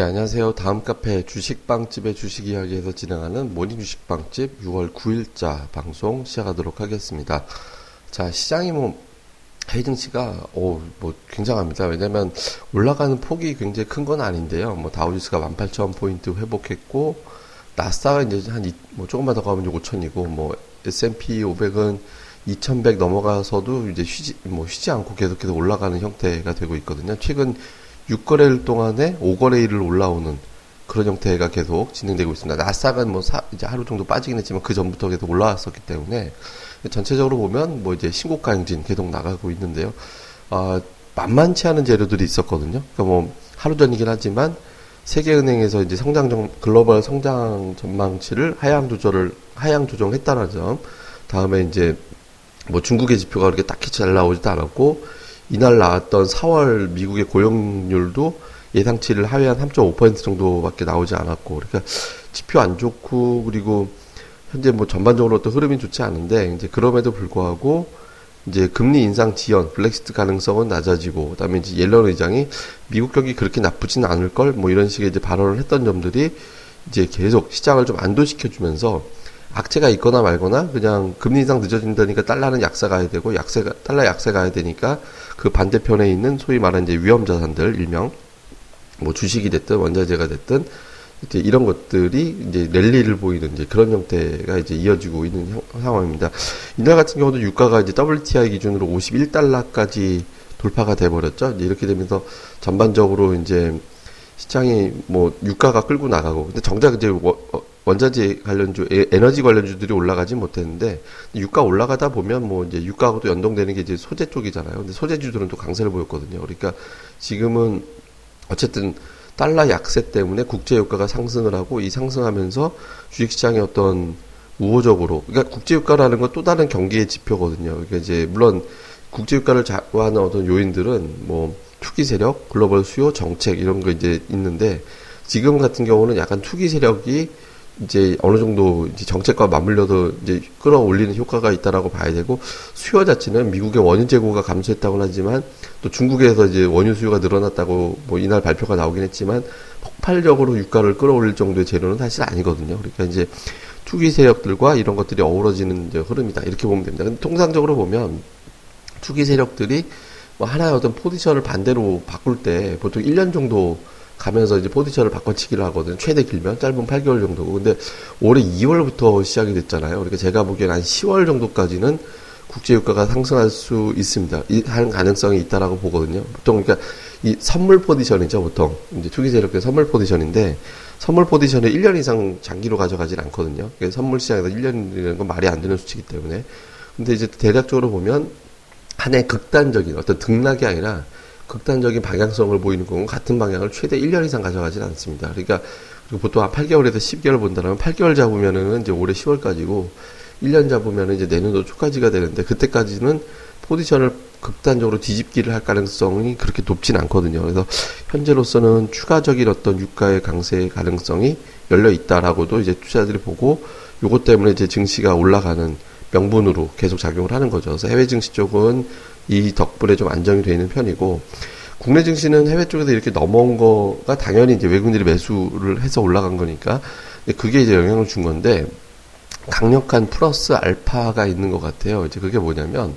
예, 안녕하세요. 다음 카페 주식빵집의 주식 이야기에서 진행하는 모닝 주식빵집 6월 9일자 방송 시작하도록 하겠습니다. 자, 시장이 뭐, 해외 증시가, 오, 뭐, 굉장합니다. 왜냐면, 올라가는 폭이 굉장히 큰 건 아닌데요. 뭐, 다우지수가 18,000포인트 회복했고, 나스닥은 이제 한, 이, 뭐, 조금만 더 가면 이제 5,000이고, 뭐, S&P 500은 2,100 넘어가서도 이제 쉬지, 뭐, 쉬지 않고 계속 해서 올라가는 형태가 되고 있거든요. 최근 6거래일 동안에 5거래일을 올라오는 그런 형태가 계속 진행되고 있습니다. 나스닥은 뭐 사, 이제 하루 정도 빠지긴 했지만 그 전부터 계속 올라왔었기 때문에 전체적으로 보면 뭐 이제 신고가 행진 계속 나가고 있는데요. 어, 만만치 않은 재료들이 있었거든요. 그러니까 뭐 하루 전이긴 하지만 세계은행에서 이제 성장 정, 글로벌 성장 전망치를 하향 조절을 하향 조정했다는 점. 다음에 이제 뭐 중국의 지표가 그렇게 딱히 잘 나오지도 않았고 이날 나왔던 4월 미국의 고용률도 예상치를 하회한 3.5% 정도밖에 나오지 않았고, 그러니까 지표 안 좋고, 그리고 현재 뭐 전반적으로 또 흐름이 좋지 않은데, 이제 그럼에도 불구하고, 이제 금리 인상 지연, 블랙시트 가능성은 낮아지고, 그 다음에 이제 옐런 의장이 미국 경기 그렇게 나쁘진 않을 걸, 뭐 이런 식의 이제 발언을 했던 점들이 이제 계속 시장을 좀 안도시켜주면서 악재가 있거나 말거나 그냥 금리 인상 늦어진다니까 달러는 약세 가야 되고 약세가 달러 약세 가야 되니까 그 반대편에 있는 소위 말하는 이제 위험 자산들 일명 뭐 주식이 됐든 원자재가 됐든 이제 이런 것들이 이제 랠리를 보이는 이제 그런 형태가 이제 이어지고 있는 형, 상황입니다. 이날 같은 경우도 유가가 이제 WTI 기준으로 51달러까지 돌파가 돼 버렸죠. 이렇게 되면서 전반적으로 이제 시장이 뭐 유가가 끌고 나가고 근데 정작 이제 어, 원자재 관련주, 에너지 관련주들이 올라가지 못했는데 유가 올라가다 보면 뭐 이제 유가하고도 연동되는 게 이제 소재 쪽이잖아요. 근데 소재주들은 또 강세를 보였거든요. 그러니까 지금은 어쨌든 달러 약세 때문에 국제 유가가 상승을 하고 이 상승하면서 주식 시장의 어떤 우호적으로 그러니까 국제 유가라는 건 또 다른 경기의 지표거든요. 그러니까 이제 물론 국제 유가를 좌우하는 어떤 요인들은 뭐 투기 세력, 글로벌 수요 정책 이런 거 이제 있는데 지금 같은 경우는 약간 투기 세력이 이제 어느 정도 이제 정책과 맞물려도 이제 끌어올리는 효과가 있다라고 봐야 되고 수요 자체는 미국의 원유 재고가 감소했다고 하지만 또 중국에서 이제 원유 수요가 늘어났다고 뭐 이날 발표가 나오긴 했지만 폭발적으로 유가를 끌어올릴 정도의 재료는 사실 아니거든요. 그러니까 이제 투기 세력들과 이런 것들이 어우러지는 이제 흐름이다 이렇게 보면 됩니다. 근데 통상적으로 보면 투기 세력들이 뭐 하나의 어떤 포지션을 반대로 바꿀 때 보통 1년 정도 가면서 이제 포지션을 바꿔치기를 하거든요. 최대 길면 짧은 8개월 정도고. 근데 올해 2월부터 시작이 됐잖아요. 그러니까 제가 보기엔 한 10월 정도까지는 국제유가가 상승할 수 있습니다. 할 가능성이 있다라고 보거든요. 보통 그러니까 이 선물 포지션이죠, 보통. 이제 투기 세력의 선물 포지션인데 선물 포지션을 1년 이상 장기로 가져가질 않거든요. 그래서 선물 시장에서 1년이라는 건 말이 안 되는 수치이기 때문에. 근데 이제 대략적으로 보면 한 해 극단적인 어떤 등락이 아니라 극단적인 방향성을 보이는 경우 같은 방향을 최대 1년 이상 가져가진 않습니다. 그러니까 보통 한 8개월에서 10개월 본다면 8개월 잡으면은 이제 올해 10월까지고 1년 잡으면은 이제 내년도 초까지가 되는데 그때까지는 포지션을 극단적으로 뒤집기를 할 가능성이 그렇게 높진 않거든요. 그래서 현재로서는 추가적인 어떤 유가의 강세 가능성이 열려 있다라고도 이제 투자들이 보고 요것 때문에 이제 증시가 올라가는 명분으로 계속 작용을 하는 거죠. 그래서 해외 증시 쪽은 이 덕분에 좀 안정이 되는 편이고 국내 증시는 해외 쪽에서 이렇게 넘어온 거가 당연히 이제 외국인들이 매수를 해서 올라간 거니까 그게 이제 영향을 준 건데 강력한 플러스 알파가 있는 것 같아요. 이제 그게 뭐냐면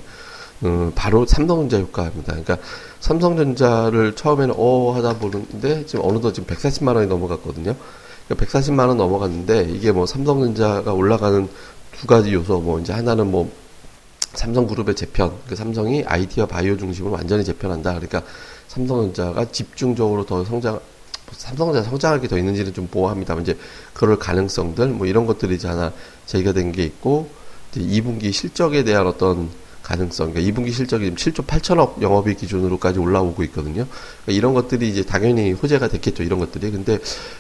음, 바로 삼성전자 효과입니다. 그러니까 삼성전자를 처음에는 어 하다 보는데 지금 어느덧 지금 140만 원이 넘어갔거든요. 그러니까 140만 원 넘어갔는데 이게 뭐 삼성전자가 올라가는 두 가지 요소 뭐 이제 하나는 뭐 삼성그룹의 재편, 그 삼성이 아이디어 바이오 중심으로 완전히 재편한다. 그러니까 삼성전자가 집중적으로 더 성장, 삼성전자 성장하게 더 있는지는 좀 보호합니다. 이제 그럴 가능성들, 뭐 이런 것들이 이제 하나 제기가 된 게 있고, 이제 2분기 실적에 대한 어떤 가능성, 그러니까 2분기 실적이 지금 7조 8천억 영업이익 기준으로까지 올라오고 있거든요. 그러니까 이런 것들이 이제 당연히 호재가 됐겠죠, 이런 것들이. 근데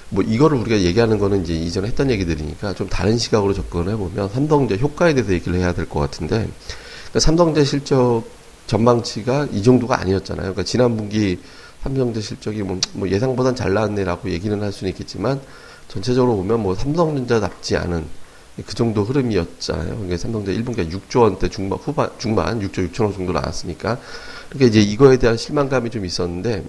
뭐 이거를 우리가 얘기하는 거는 이제 이전에 했던 얘기들이니까 좀 다른 시각으로 접근을 해보면 삼성전자 효과에 대해서 얘기를 해야 될 것 같은데, 그러니까 삼성전자 실적 전망치가 이 정도가 아니었잖아요. 그러니까 지난 분기 삼성전자 실적이 뭐, 뭐 예상보단 잘 나왔네라고 얘기는 할 수는 있겠지만 전체적으로 보면 뭐 삼성전자답지 않은 그 정도 흐름이었잖아요. 그러니까 삼성전자 1분기가 6조 원대 중반 후반 중반 6조 6천억 정도 나왔으니까 그러니까 이제 이거에 대한 실망감이 좀 있었는데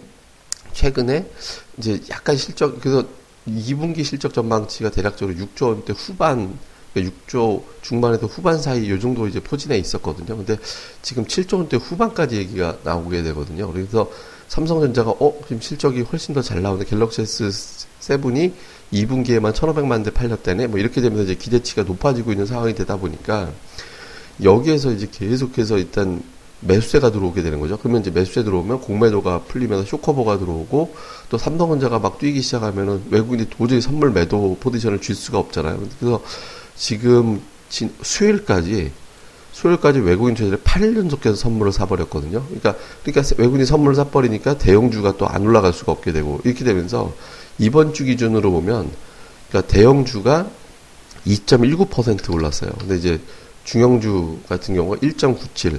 최근에 이제 약간 실적 그래서 2분기 실적 전망치가 대략적으로 6조 원대 후반 그러니까 6조 중반에서 후반 사이 요 정도 이제 포진해 있었거든요. 근데 지금 7조 원대 후반까지 얘기가 나오게 되거든요. 그래서 삼성전자가 어 지금 실적이 훨씬 더 잘 나오는데 갤럭시 S7이 2분기에만 1,500만 대 팔렸다네. 뭐 이렇게 되면서 이제 기대치가 높아지고 있는 상황이 되다 보니까 여기에서 이제 계속해서 일단 매수세가 들어오게 되는 거죠. 그러면 이제 매수세 들어오면 공매도가 풀리면서 쇼커버가 들어오고 또 삼성전자가 막 뛰기 시작하면은 외국인이 도저히 선물 매도 포지션을 줄 수가 없잖아요. 그래서 지금 수요일까지 수요일까지 외국인 투자들이 8일 연속해서 선물을 사버렸거든요. 그러니까 그러니까 외국인이 선물을 사버리니까 대형주가 또 안 올라갈 수가 없게 되고 이렇게 되면서 이번 주 기준으로 보면 그러니까 대형주가 2.19% 올랐어요. 근데 이제 중형주 같은 경우가 1.97.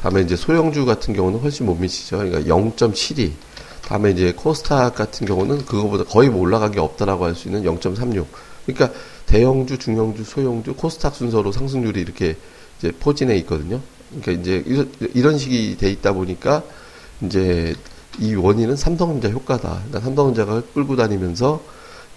다음에 이제 소형주 같은 경우는 훨씬 못 미치죠. 그러니까 0.72. 다음에 이제 코스닥 같은 경우는 그거보다 거의 뭐 올라간 게 없다라고 할 수 있는 0.36. 그러니까 대형주, 중형주, 소형주, 코스닥 순서로 상승률이 이렇게 이제 포진해 있거든요. 그러니까 이제 이런 식이 돼 있다 보니까 이제 이 원인은 삼성전자 효과다. 그러니까 삼성전자가 끌고 다니면서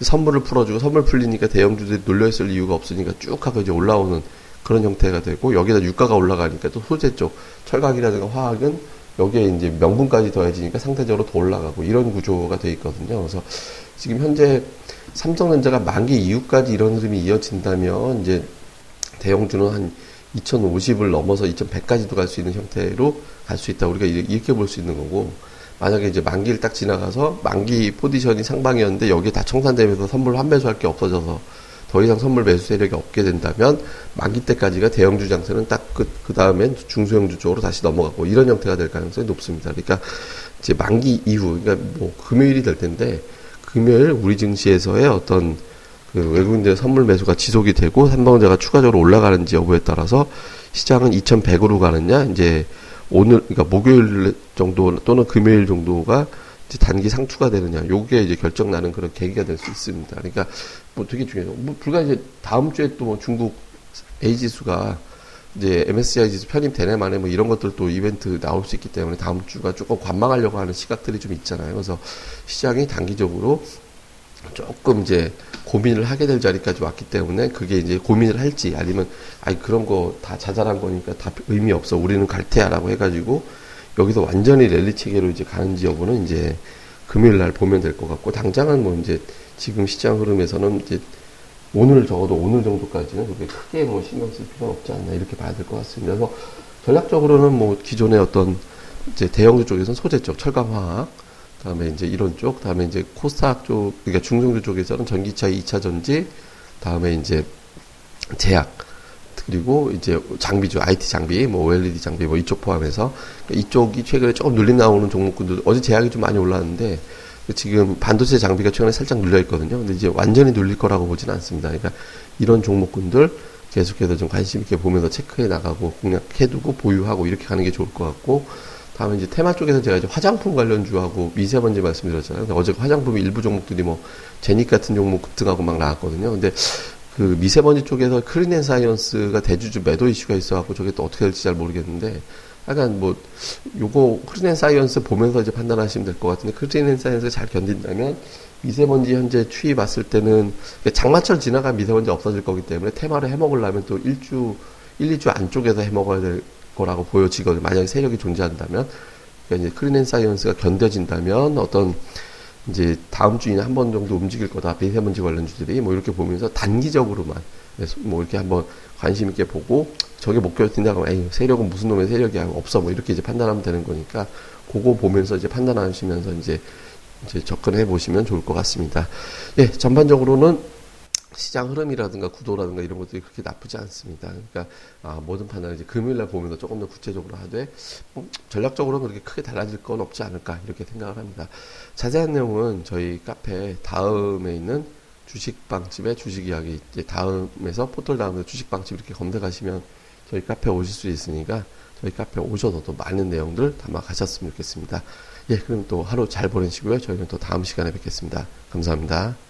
선물을 풀어주고 선물 풀리니까 대형주들이 놀려있을 이유가 없으니까 쭉 하고 이제 올라오는 그런 형태가 되고 여기다 유가가 올라가니까 또 소재 쪽 철강이라든가 화학은 여기에 이제 명분까지 더해지니까 상대적으로 더 올라가고 이런 구조가 돼 있거든요. 그래서 지금 현재 삼성전자가 만기 이후까지 이런 흐름이 이어진다면 이제 대형주는 한 2050을 넘어서 2100까지도 갈 수 있는 형태로 갈 수 있다. 우리가 이렇게 볼 수 있는 거고 만약에 이제 만기를 딱 지나가서 만기 포지션이 상방이었는데 여기에 다 청산되면서 선물 환매수할 게 없어져서 더 이상 선물 매수 세력이 없게 된다면 만기 때까지가 대형주 장세는 딱 그 그 다음엔 중소형주 쪽으로 다시 넘어가고 이런 형태가 될 가능성이 높습니다. 그러니까 이제 만기 이후 그러니까 뭐 금요일이 될 텐데 금요일 우리 증시에서의 어떤 그 외국인들의 선물 매수가 지속이 되고 삼성전자가 추가적으로 올라가는지 여부에 따라서 시장은 2,100으로 가느냐 이제 오늘 그러니까 목요일 정도 또는 금요일 정도가 단기 상투가 되느냐 요게 이제 결정 나는 그런 계기가 될 수 있습니다. 그러니까 뭐 되게 중요해요. 뭐 불과 이제 다음 주에 또 뭐 중국 A 지수가 이제 MSCI 지수 편입되네 만에 뭐 이런 것들도 이벤트 나올 수 있기 때문에 다음 주가 조금 관망하려고 하는 시각들이 좀 있잖아요. 그래서 시장이 단기적으로 조금 이제 고민을 하게 될 자리까지 왔기 때문에 그게 이제 고민을 할지 아니면 아니 그런 거 다 자잘한 거니까 다 의미 없어 우리는 갈 테야라고 해가지고 여기서 완전히 랠리 체계로 이제 가는지 여부는 이제 금요일 날 보면 될 것 같고 당장은 뭐 이제 지금 시장 흐름에서는 이제 오늘 적어도 오늘 정도까지는 그렇게 크게 뭐 신경 쓸 필요는 없지 않나 이렇게 봐야 될 것 같습니다. 그래서 전략적으로는 뭐 기존의 어떤 이제 대형주 쪽에서는 소재 쪽, 철강 화학, 다음에 이제 이런 쪽, 다음에 이제 코스닥 쪽, 그러니까 중성주 쪽에서는 전기차 2차 전지, 다음에 이제 제약, 그리고 이제 장비죠. IT 장비, 뭐 OLED 장비, 뭐 이쪽 포함해서 그러니까 이쪽이 최근에 조금 눌림 나오는 종목군들 어제 제약이 좀 많이 올랐는데 지금 반도체 장비가 최근에 살짝 눌려 있거든요. 근데 이제 완전히 눌릴 거라고 보지는 않습니다. 그러니까 이런 종목군들 계속해서 좀 관심 있게 보면서 체크해 나가고 공략해두고 보유하고 이렇게 가는 게 좋을 것 같고 다음에 이제 테마 쪽에서 제가 이제 화장품 관련주하고 미세먼지 말씀드렸잖아요. 근데 어제 화장품 일부 종목들이 뭐 제닉 같은 종목 급등하고 막 나왔거든요. 근데 그 미세먼지 쪽에서 크린앤 사이언스가 대주주 매도 이슈가 있어갖고 저게 또 어떻게 될지 잘 모르겠는데 약간 뭐 요거 크린앤 사이언스 보면서 이제 판단하시면 될 것 같은데 크린앤 사이언스가 잘 견딘다면 미세먼지 현재 추이 봤을 때는 장마철 지나가 미세먼지 없어질 거기 때문에 테마를 해먹으려면 또 일주 1, 2주 안쪽에서 해먹어야 될 거라고 보여지거든요. 만약에 세력이 존재한다면 그러니까 이제 크린 앤 사이언스가 견뎌진다면 어떤 이제 다음 주에는 한 번 정도 움직일 거다. 미세먼지 관련주들이 뭐 이렇게 보면서 단기적으로만 뭐 이렇게 한번 관심 있게 보고 저게 못 버틴다고 에이 세력은 무슨 놈의 세력이야 없어 뭐 이렇게 이제 판단하면 되는 거니까 그거 보면서 이제 판단하시면서 이제 이제 접근해 보시면 좋을 것 같습니다. 예, 전반적으로는 시장 흐름이라든가 구도라든가 이런 것들이 그렇게 나쁘지 않습니다. 그러니까 아, 모든 판단을 이제 금요일날 보면서 조금 더 구체적으로 하되 뭐 전략적으로는 그렇게 크게 달라질 건 없지 않을까 이렇게 생각을 합니다. 자세한 내용은 저희 카페 다음에 있는 주식방집의 주식 이야기 이제 다음에서 포털 다음에 주식방집 이렇게 검색하시면 저희 카페 오실 수 있으니까 저희 카페 오셔서 또 많은 내용들 담아 가셨으면 좋겠습니다. 예, 그럼 또 하루 잘 보내시고요. 저희는 또 다음 시간에 뵙겠습니다. 감사합니다.